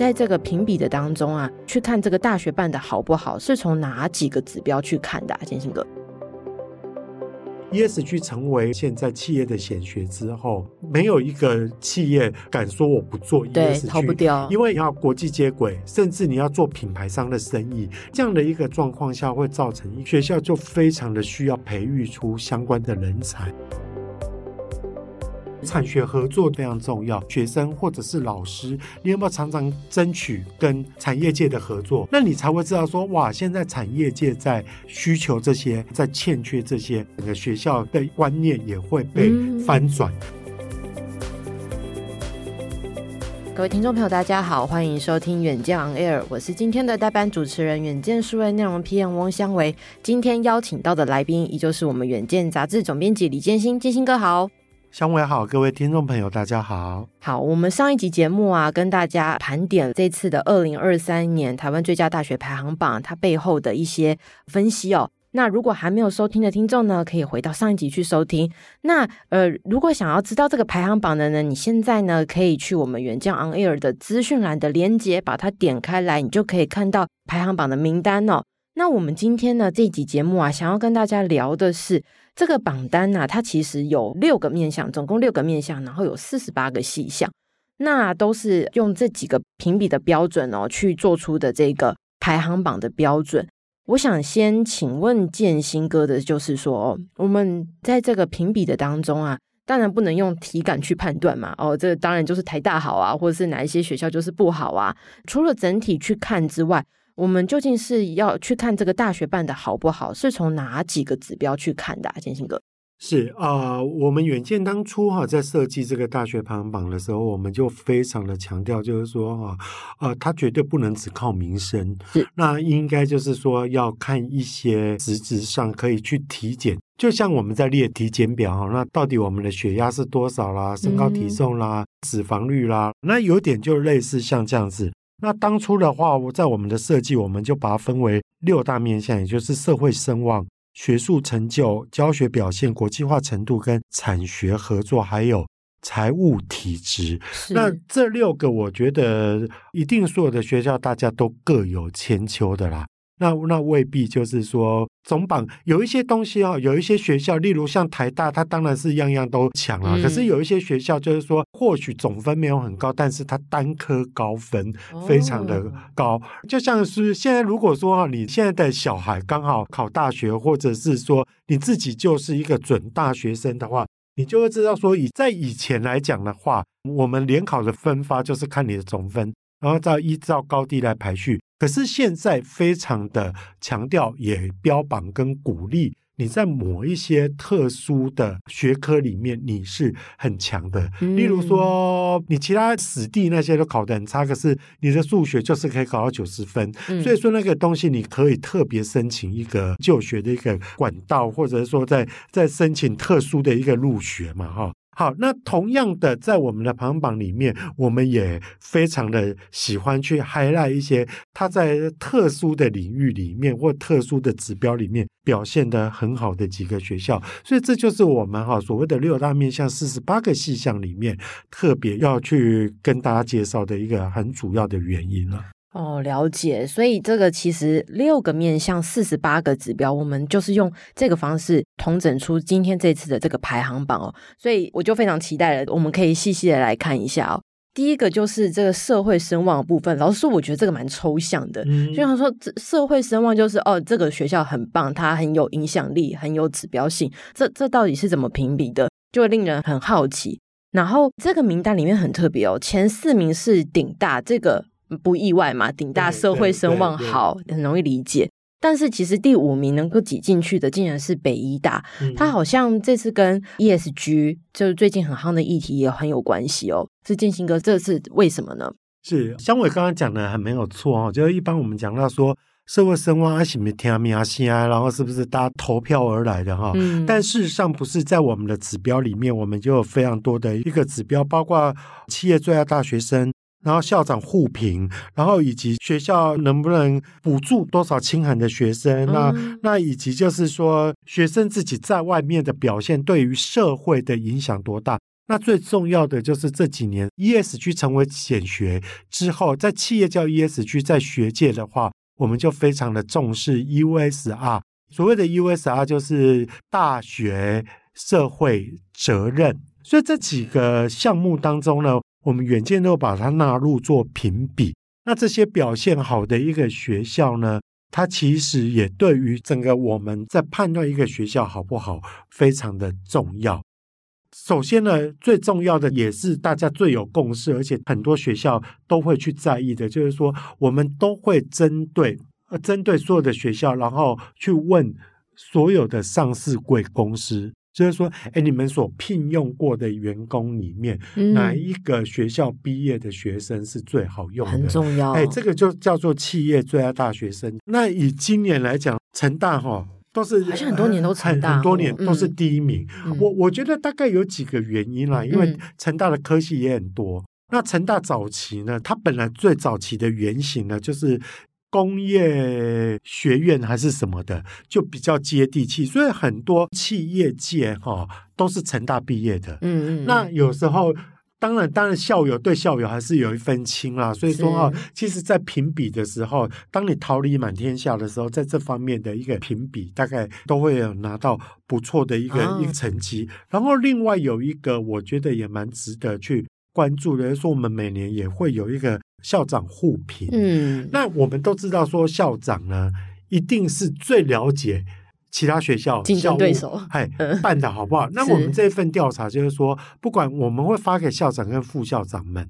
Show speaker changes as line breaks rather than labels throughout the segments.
在这个评比的当中啊，去看这个大学办的好不好，是从哪几个指标去看的啊？建兴哥。
ESG 成为现在企业的显学之后，没有一个企业敢说我不做 ESG，
对，逃不掉，
因为你要国际接轨，甚至你要做品牌商的生意，这样的一个状况下，会造成学校就非常的需要培育出相关的人才。产学合作非常重要，学生或者是老师，你有没有常常争取跟产业界的合作？那你才会知道说，哇，现在产业界在需求这些，在欠缺这些，整个学校的观念也会被翻转。
各位听众朋友，大家好，欢迎收听远见 On Air，我是今天的代班主持人，远见数位内容 PM 翁香维。今天邀请到的来宾，依旧是我们远见杂志总编辑李建新，建新哥好。
香维好，各位听众朋友，大家好。
好，我们上一集节目啊，跟大家盘点这次的二零二三年台湾最佳大学排行榜，它背后的一些分析哦。那如果还没有收听的听众呢，可以回到上一集去收听。那呃，如果想要知道这个排行榜的呢，你现在呢可以去我们远见 On Air 的资讯栏的连接，把它点开来，你就可以看到排行榜的名单哦。那我们今天呢这集节目啊，想要跟大家聊的是。这个榜单呢、啊，它其实有六个面向，总共六个面向，然后有四十八个细项，那都是用这几个评比的标准哦去做出的这个排行榜的标准。我想先请问建兴哥的，就是说，我们在这个评比的当中啊，当然不能用体感去判断嘛，哦，这当然就是台大好啊，或者是哪一些学校就是不好啊。除了整体去看之外，我们究竟是要去看这个大学办得好不好，是从哪几个指标去看的啊？建兴哥
是啊、呃，我们远见当初哈在设计这个大学排行榜的时候，我们就非常的强调，就是说哈，呃，它绝对不能只靠名
声，
那应该就是说要看一些实质上可以去体检，就像我们在列体检表哈，那到底我们的血压是多少啦，身高体重啦，嗯、脂肪率啦，那有点就类似像这样子。那当初的话，我在我们的设计，我们就把它分为六大面向，也就是社会声望、学术成就、教学表现、国际化程度、跟产学合作，还有财务体质。那这六个，我觉得一定所有的学校大家都各有千秋的啦。那那未必就是说总榜有一些东西哦，有一些学校，例如像台大，它当然是样样都强啊。嗯、可是有一些学校就是说，或许总分没有很高，但是它单科高分非常的高。哦、就像是现在如果说啊，你现在的小孩刚好考大学，或者是说你自己就是一个准大学生的话，你就会知道说，以在以前来讲的话，我们联考的分发就是看你的总分，然后再依照高低来排序。可是现在非常的强调，也标榜跟鼓励你在某一些特殊的学科里面你是很强的。嗯、例如说，你其他史地那些都考得很差，可是你的数学就是可以考到九十分。嗯、所以说那个东西你可以特别申请一个就学的一个管道，或者说在在申请特殊的一个入学嘛，哈。好，那同样的，在我们的排行榜里面，我们也非常的喜欢去 highlight 一些他在特殊的领域里面或特殊的指标里面表现得很好的几个学校，所以这就是我们哈所谓的六大面向四十八个细项里面特别要去跟大家介绍的一个很主要的原因了。
哦，了解。所以这个其实六个面向四十八个指标，我们就是用这个方式统整出今天这次的这个排行榜哦。所以我就非常期待了，我们可以细细的来看一下哦。第一个就是这个社会声望的部分，老师说，我觉得这个蛮抽象的。嗯，就像说，这社会声望就是哦，这个学校很棒，它很有影响力，很有指标性。这这到底是怎么评比的？就会令人很好奇。然后这个名单里面很特别哦，前四名是顶大这个。不意外嘛，顶大社会声望好，很容易理解。但是其实第五名能够挤进去的，竟然是北医大。嗯、他好像这次跟 ESG 就是最近很夯的议题也很有关系哦。是建兴哥，这是为什么呢？
是香维刚刚讲的很没有错哦。就是一般我们讲到说社会声望啊，什么听名啊，然后是不是大家投票而来的哈？嗯、但事实上不是，在我们的指标里面，我们就有非常多的一个指标，包括企业最爱大学生。然后校长互评，然后以及学校能不能补助多少清寒的学生，嗯、那那以及就是说学生自己在外面的表现对于社会的影响多大？那最重要的就是这几年 ESG 成为显学之后，在企业叫 ESG，在学界的话，我们就非常的重视 USR。所谓的 USR 就是大学社会责任。所以这几个项目当中呢，我们远见都把它纳入做评比。那这些表现好的一个学校呢，它其实也对于整个我们在判断一个学校好不好，非常的重要。首先呢，最重要的也是大家最有共识，而且很多学校都会去在意的，就是说我们都会针对呃针对所有的学校，然后去问所有的上市贵公司，就是说，哎，你们所聘用过的员工里面，嗯、哪一个学校毕业的学生是最好用的？
很重要。
哎，这个就叫做企业最爱大学生。那以今年来讲，成大哈。都是
好像很多年都成大，
很多年都是第一名。
嗯、
我我觉得大概有几个原因啦，因为成大的科系也很多。嗯、那成大早期呢，它本来最早期的原型呢，就是工业学院还是什么的，就比较接地气，所以很多企业界哈、哦、都是成大毕业的。嗯嗯，那有时候。当然，当然，校友对校友还是有一分亲啦。所以说啊，其实，在评比的时候，当你桃李满天下的时候，在这方面的一个评比，大概都会有拿到不错的一个、哦、一个成绩。然后，另外有一个，我觉得也蛮值得去关注的，就是说我们每年也会有一个校长互评。嗯，那我们都知道，说校长呢，一定是最了解。其他学校
竞争对手，
哎，办的好不好？那我们这份调查就是说，不管我们会发给校长跟副校长们，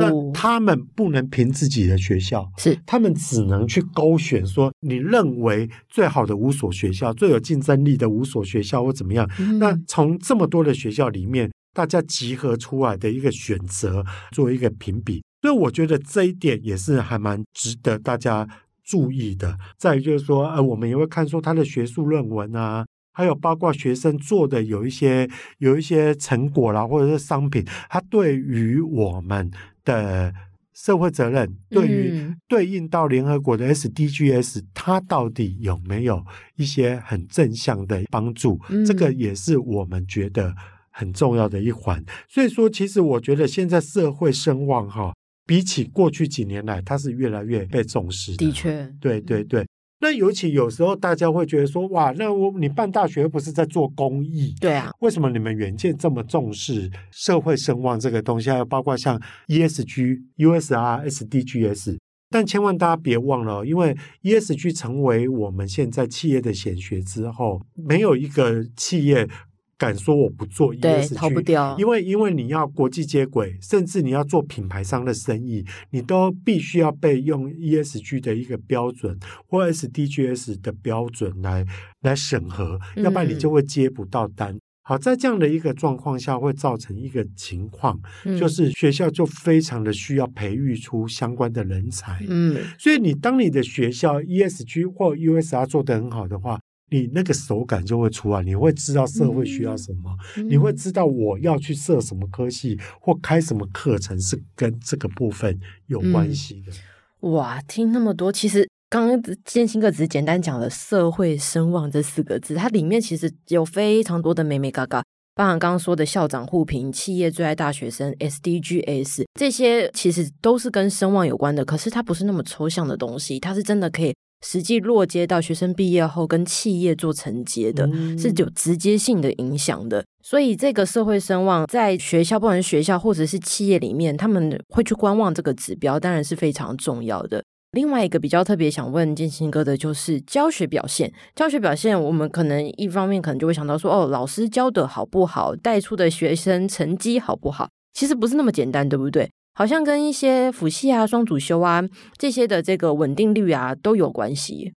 那他们不能凭自己的学校，是他们只能去勾选说，你认为最好的五所学校，最有竞争力的五所学校或怎么样？那从这么多的学校里面，大家集合出来的一个选择，做一个评比。所以我觉得这一点也是还蛮值得大家。注意的，再就是说，呃，我们也会看说他的学术论文啊，还有包括学生做的有一些有一些成果啦，或者是商品，它对于我们的社会责任，对于对应到联合国的 SDGs，它到底有没有一些很正向的帮助？这个也是我们觉得很重要的一环。所以说，其实我觉得现在社会声望哈。比起过去几年来，它是越来越被重视的。
的确，
对对对。那尤其有时候大家会觉得说，哇，那我你办大学又不是在做公益？
对啊。
为什么你们远见这么重视社会声望这个东西？还有包括像 ESG、USR、SDGs。但千万大家别忘了，因为 ESG 成为我们现在企业的显学之后，没有一个企业。敢说我不做 ESG，
逃不掉，
因为因为你要国际接轨，甚至你要做品牌商的生意，你都必须要被用 ESG 的一个标准或 SDGs 的标准来来审核，要不然你就会接不到单。嗯、好，在这样的一个状况下，会造成一个情况，嗯、就是学校就非常的需要培育出相关的人才。嗯，所以你当你的学校 ESG 或 USR 做得很好的话。你那个手感就会出来，你会知道社会需要什么，嗯、你会知道我要去设什么科系或开什么课程是跟这个部分有关系的。
嗯、哇，听那么多，其实刚刚建新哥只是简单讲了“社会声望”这四个字，它里面其实有非常多的美美嘎嘎，包含刚刚说的校长互评、企业最爱大学生、SDGs 这些，其实都是跟声望有关的。可是它不是那么抽象的东西，它是真的可以。实际落接到学生毕业后跟企业做承接的，嗯、是有直接性的影响的。所以这个社会声望在学校，不管是学校或者是企业里面，他们会去观望这个指标，当然是非常重要的。另外一个比较特别想问建新哥的，就是教学表现。教学表现，我们可能一方面可能就会想到说，哦，老师教的好不好，带出的学生成绩好不好？其实不是那么简单，对不对？好像跟一些辅系啊、双主修啊这些的这个稳定率啊都有关系。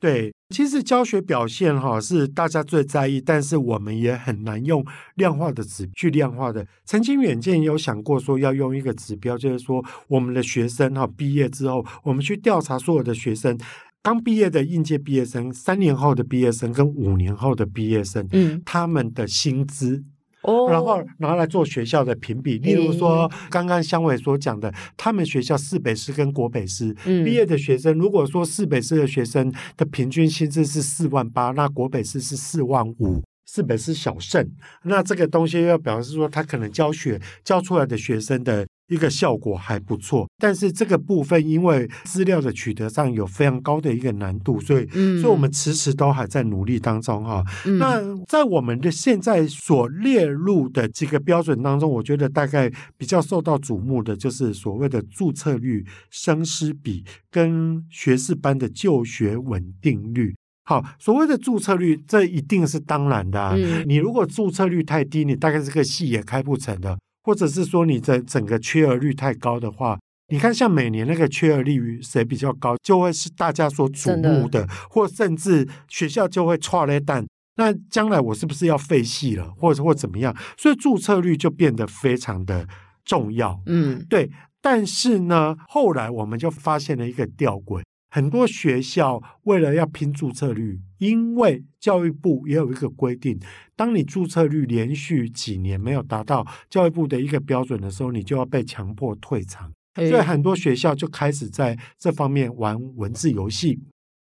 对，其实教学表现哈是大家最在意，但是我们也很难用量化的指去量化的。曾经远见有想过说要用一个指标，就是说我们的学生哈毕业之后，我们去调查所有的学生刚毕业的应届毕业生、三年后的毕业生跟五年后的毕业生，嗯，他们的薪资。哦，然后拿来做学校的评比，例如说刚刚香伟所讲的，他们学校市北师跟国北师毕业的学生，如果说市北师的学生的平均薪资是四万八，那国北师是四万五，是不是小胜？那这个东西要表示说，他可能教学教出来的学生的一个效果还不错。但是这个部分因为资料的取得上有非常高的一个难度，所以，嗯、所以我们迟迟都还在努力当中哈。嗯、那在我们的现在所列入的几个标准当中，我觉得大概比较受到瞩目的就是所谓的注册率、生师比跟学士班的就学稳定率。好，所谓的注册率，这一定是当然的啊。嗯，你如果注册率太低，你大概这个系也开不成的，或者是说你的整个缺额率太高的话，你看像每年那个缺额率谁比较高，就会是大家所瞩目的，或甚至学校就会踹了蛋。那将来我是不是要废系了，或者或怎么样？所以注册率就变得非常的重要。嗯，对。但是呢，后来我们就发现了一个吊诡。很多学校为了要拼注册率，因为教育部也有一个规定，当你注册率连续几年没有达到教育部的一个标准的时候，你就要被强迫退场。所以很多学校就开始在这方面玩文字游戏。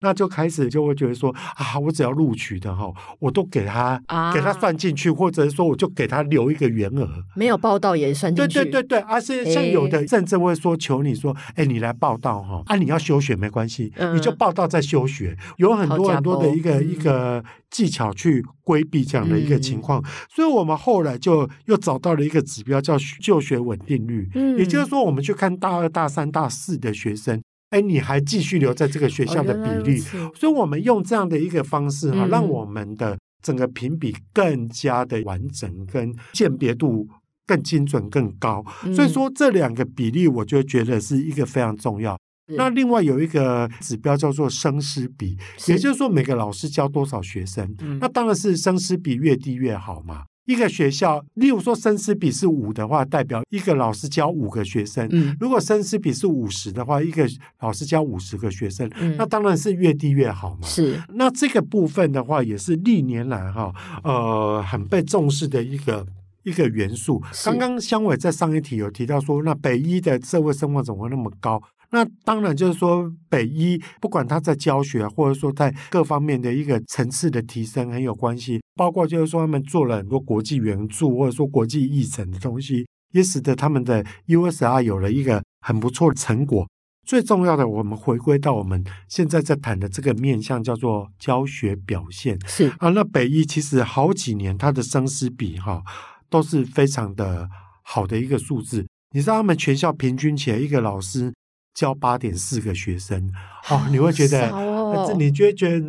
那就开始就会觉得说啊，我只要录取的哈，我都给他、啊、给他算进去，或者是说我就给他留一个员额，
没有报道也算进去。
对对对对，而、啊、是像有的甚至会说求你说，哎，你来报道哈，啊，你要休学没关系，嗯、你就报道再休学，有很多很多的一个、嗯、一个技巧去规避这样的一个情况。嗯、所以我们后来就又找到了一个指标叫就学稳定率，嗯、也就是说，我们去看大二、大三、大四的学生。哎，你还继续留在这个学校的比例，哦、所以我们用这样的一个方式哈，嗯、让我们的整个评比更加的完整，跟鉴别度更精准、更高。嗯、所以说这两个比例，我就觉得是一个非常重要。是那另外有一个指标叫做生师比，也就是说每个老师教多少学生，嗯、那当然是生师比越低越好嘛。一个学校，例如说生师比是五的话，代表一个老师教五个学生。嗯，如果生师比是五十的话，一个老师教五十个学生，嗯，那当然是越低越好嘛。是，那这个部分的话，也是历年来哈，呃，很被重视的一个一个元素。是刚刚香伟在上一题有提到说，那北一的社会声望怎么会那么高？那当然就是说，北医不管他在教学，或者说在各方面的一个层次的提升很有关系。包括就是说，他们做了很多国际援助，或者说国际议程的东西，也使得他们的 USR 有了一个很不错的成果。最重要的，我们回归到我们现在在谈的这个面向，叫做教学表现。是啊，那北医其实好几年它的生师比哈都是非常的好的一个数字。你知道，他们全校平均起来一个老师。教八点四个学生，哦，你会觉得，哦、你觉得觉得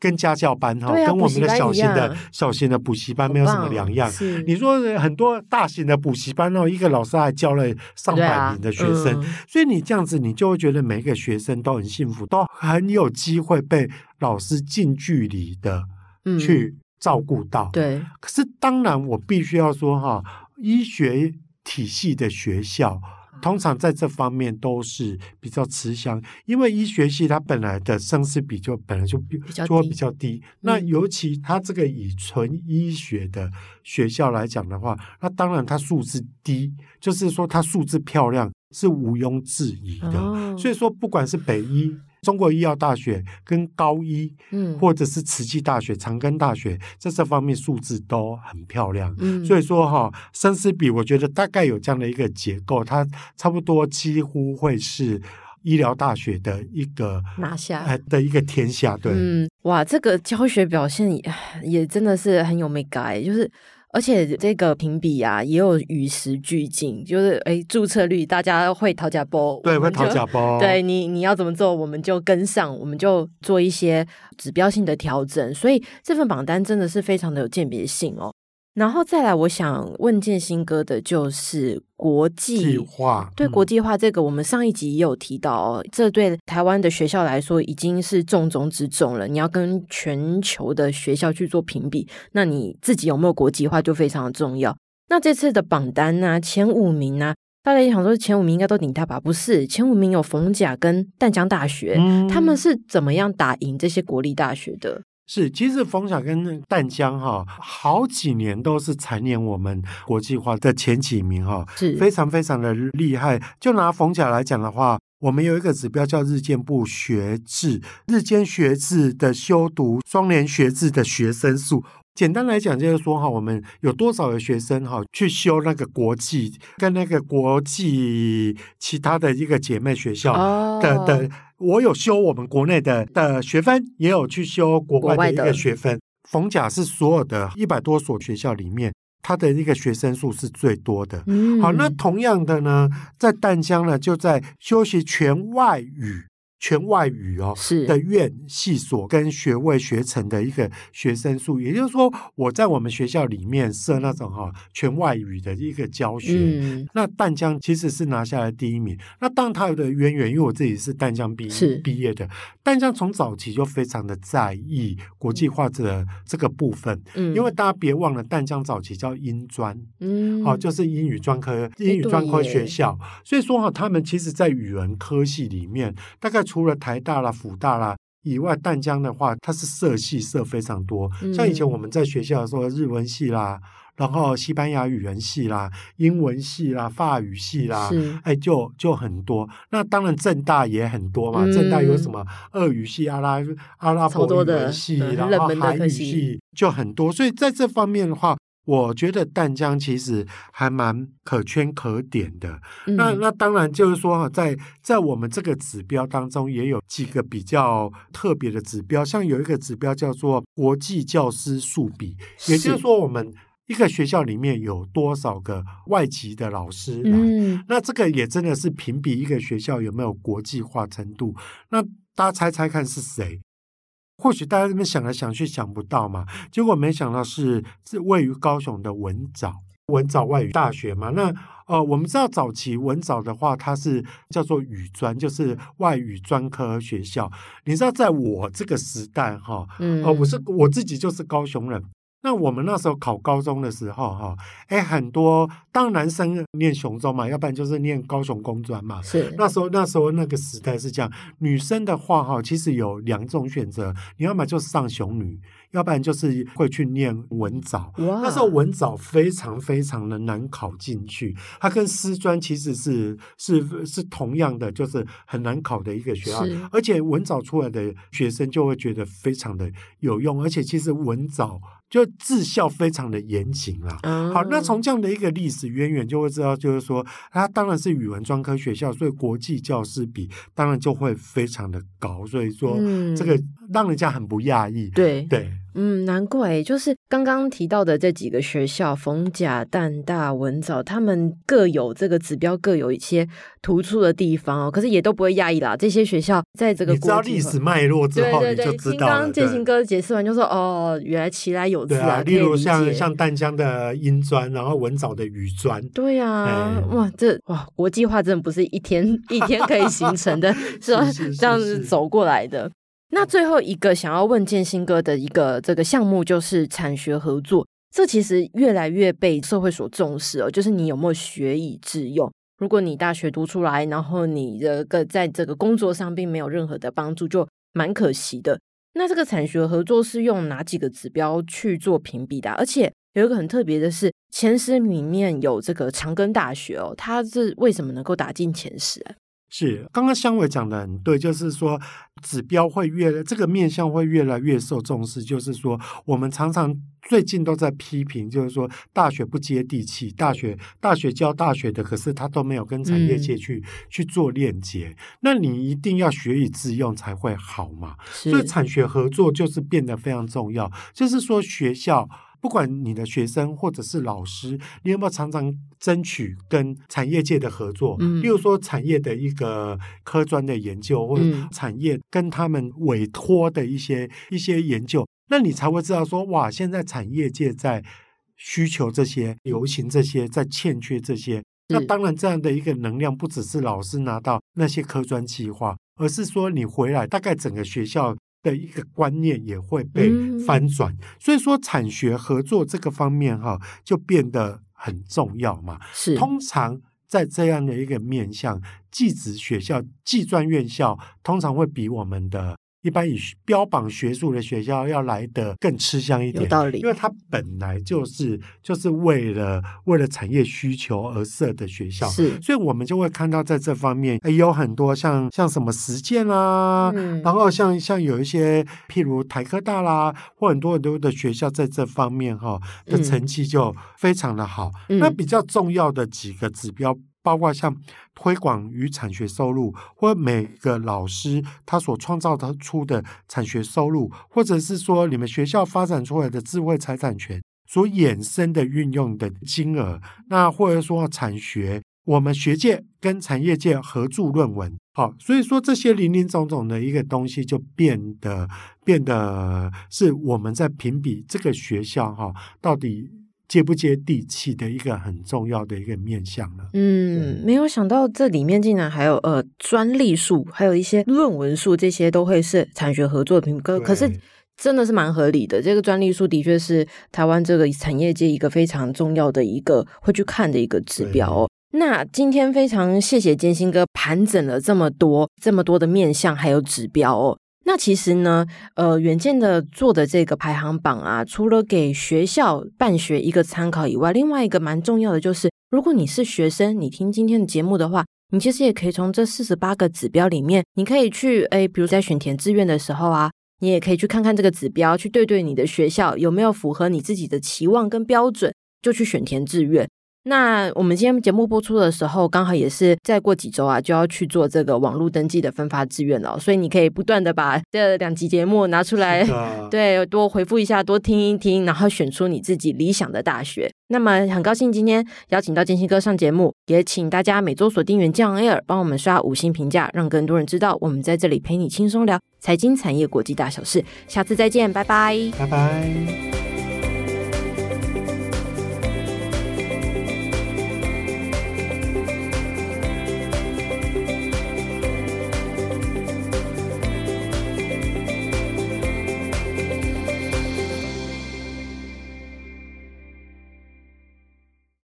跟家教班哈，啊、跟我们的小型的小型的补习班没有什么两样。你说很多大型的补习班哦，一个老师还教了上百名的学生，啊嗯、所以你这样子，你就会觉得每一个学生都很幸福，都很有机会被老师近距离的去照顾到。嗯、对，可是当然我必须要说哈，医学体系的学校。通常在这方面都是比较吃香，因为医学系它本来的生师比就本来就比就会比较低。那尤其它这个以纯医学的学校来讲的话，那当然它素质低，就是说它素质漂亮是毋庸置疑的。哦、所以说，不管是北医。中国医药大学跟高医，嗯，或者是慈济大学、长庚大学，在这方面数字都很漂亮。嗯，所以说哈，生死比我觉得大概有这样的一个结构，它差不多几乎会是医疗大学的一个拿下哎的一个天下。对，嗯，
哇，这个教学表现也也真的是很有美感，就是。而且这个评比啊，也有与时俱进，就是诶，注册率大家会讨价包，
对，会讨价包，
对你你要怎么做，我们就跟上，我们就做一些指标性的调整，所以这份榜单真的是非常的有鉴别性哦。然后再来，我想问建新哥的就是国际
化。
对国际化这个，我们上一集也有提到哦，这对台湾的学校来说已经是重中之重了。你要跟全球的学校去做评比，那你自己有没有国际化就非常的重要。那这次的榜单呢，前五名呢，大家也想说前五名应该都顶他吧？不是，前五名有逢甲跟淡江大学，嗯、他们是怎么样打赢这些国立大学的？
是，其实逢甲跟淡江哈，好几年都是蝉联我们国际化的前几名哈，是非常非常的厉害。就拿逢甲来讲的话，我们有一个指标叫日间部学制，日间学制的修读双联学制的学生数。简单来讲，就是说哈，我们有多少的学生哈去修那个国际跟那个国际其他的一个姐妹学校的、oh. 的，我有修我们国内的的学分，也有去修国外的一个学分。逢甲是所有的一百多所学校里面，它的一个学生数是最多的。嗯，好，那同样的呢，在淡江呢，就在修习全外语。全外语哦，是。的院系所跟学位学程的一个学生数，也就是说，我在我们学校里面设那种哈全外语的一个教学，嗯、那淡江其实是拿下来第一名。那当然它有的渊源，因为我自己是淡江毕毕业的，淡江从早期就非常的在意国际化的这个部分，嗯，因为大家别忘了，淡江早期叫英专，嗯，好，就是英语专科英语专科学校，所以说哈，他们其实在语文科系里面大概。除了台大啦、辅大啦以外，淡江的话，它是社系社非常多。像以前我们在学校说日文系啦，然后西班牙语言系啦、英文系啦、法语系啦，哎，就就很多。那当然正大也很多嘛，政大有什么俄语系、阿拉阿拉伯语言系，然后韩语系就很多。所以在这方面的话。我觉得淡江其实还蛮可圈可点的。嗯、那那当然就是说，在在我们这个指标当中，也有几个比较特别的指标，像有一个指标叫做国际教师数比，也就是说，我们一个学校里面有多少个外籍的老师。嗯，那这个也真的是评比一个学校有没有国际化程度。那大家猜猜看是谁？或许大家这边想来想去想不到嘛，结果没想到是是位于高雄的文藻文藻外语大学嘛。那呃，我们知道早期文藻的话，它是叫做语专，就是外语专科学校。你知道，在我这个时代哈，嗯，呃，我是我自己就是高雄人。那我们那时候考高中的时候，哈，哎，很多当男生念雄中嘛，要不然就是念高雄工专嘛。是那时候，那时候那个时代是这样。女生的话，哈，其实有两种选择，你要么就是上雄女，要不然就是会去念文藻。哇那时候文藻非常非常的难考进去，它跟师专其实是是是同样的，就是很难考的一个学校。是而且文藻出来的学生就会觉得非常的有用，而且其实文藻。就治校非常的严谨啦。嗯、好，那从这样的一个历史渊源就会知道，就是说，它当然是语文专科学校，所以国际教师比当然就会非常的高，所以说这个让人家很不讶异。对、嗯、对。对嗯，难怪，就是刚刚提到的这几个学校，逢甲、淡大、文藻，他们各有这个指标，各有一些突出的地方哦。可是也都不会讶异啦，这些学校在这个你知道历史脉络之后，对对对，你就知道了。刚刚建新哥解释完就说，哦，原来其来有自啊。例如像像淡江的英专，然后文藻的语专，对呀、啊，嗯、哇，这哇国际化真的不是一天 一天可以形成的，是吧？这样子走过来的。那最后一个想要问建新哥的一个这个项目就是产学合作，这其实越来越被社会所重视哦。就是你有没有学以致用？如果你大学读出来，然后你的个在这个工作上并没有任何的帮助，就蛮可惜的。那这个产学合作是用哪几个指标去做评比的？而且有一个很特别的是，前十里面有这个长庚大学哦，它是为什么能够打进前十啊？是，刚刚香伟讲的很对，就是说指标会越这个面向会越来越受重视。就是说，我们常常最近都在批评，就是说大学不接地气，大学大学教大学的，可是他都没有跟产业界去、嗯、去做链接。那你一定要学以致用才会好嘛。所以产学合作就是变得非常重要。就是说学校。不管你的学生或者是老师，你有没有常常争取跟产业界的合作？嗯，比如说产业的一个科专的研究，或者产业跟他们委托的一些一些研究，那你才会知道说，哇，现在产业界在需求这些、流行这些、在欠缺这些。那当然，这样的一个能量不只是老师拿到那些科专计划，而是说你回来，大概整个学校。的一个观念也会被翻转，嗯、所以说产学合作这个方面哈，就变得很重要嘛。是，通常在这样的一个面向，技职学校、技专院校通常会比我们的一般以标榜学术的学校要来得更吃香一点，
有道理，
因为它本来就是就是为了为了产业需求而设的学校，
是，
所以我们就会看到在这方面也有很多像像什么实践啦，嗯、然后像像有一些譬如台科大啦，或很多很多的学校在这方面哈的成绩就非常的好。嗯、那比较重要的几个指标。包括像推广与产学收入，或每个老师他所创造的出的产学收入，或者是说你们学校发展出来的智慧财产权所衍生的运用的金额，那或者说产学，我们学界跟产业界合著论文，好，所以说这些林林总总的一个东西就变得变得是我们在评比这个学校哈到底。接不接地气的一个很重要的一个面向了。
嗯，没有想到这里面竟然还有呃专利数，还有一些论文数，这些都会是产学合作的评可，可是真的是蛮合理的。这个专利数的确是台湾这个产业界一个非常重要的一个会去看的一个指标哦。那今天非常谢谢建新哥盘整了这么多这么多的面向还有指标哦。那其实呢，呃，远见的做的这个排行榜啊，除了给学校办学一个参考以外，另外一个蛮重要的就是，如果你是学生，你听今天的节目的话，你其实也可以从这四十八个指标里面，你可以去，诶，比如在选填志愿的时候啊，你也可以去看看这个指标，去对对你的学校有没有符合你自己的期望跟标准，就去选填志愿。那我们今天节目播出的时候，刚好也是再过几周啊，就要去做这个网络登记的分发志愿了。所以你可以不断的把这两集节目拿出来，对，多回复一下，多听一听，然后选出你自己理想的大学。那么很高兴今天邀请到建兴哥上节目，也请大家每周锁定远见 Air，帮我们刷五星评价，让更多人知道我们在这里陪你轻松聊财经产业国际大小事。下次再见，拜拜，
拜拜。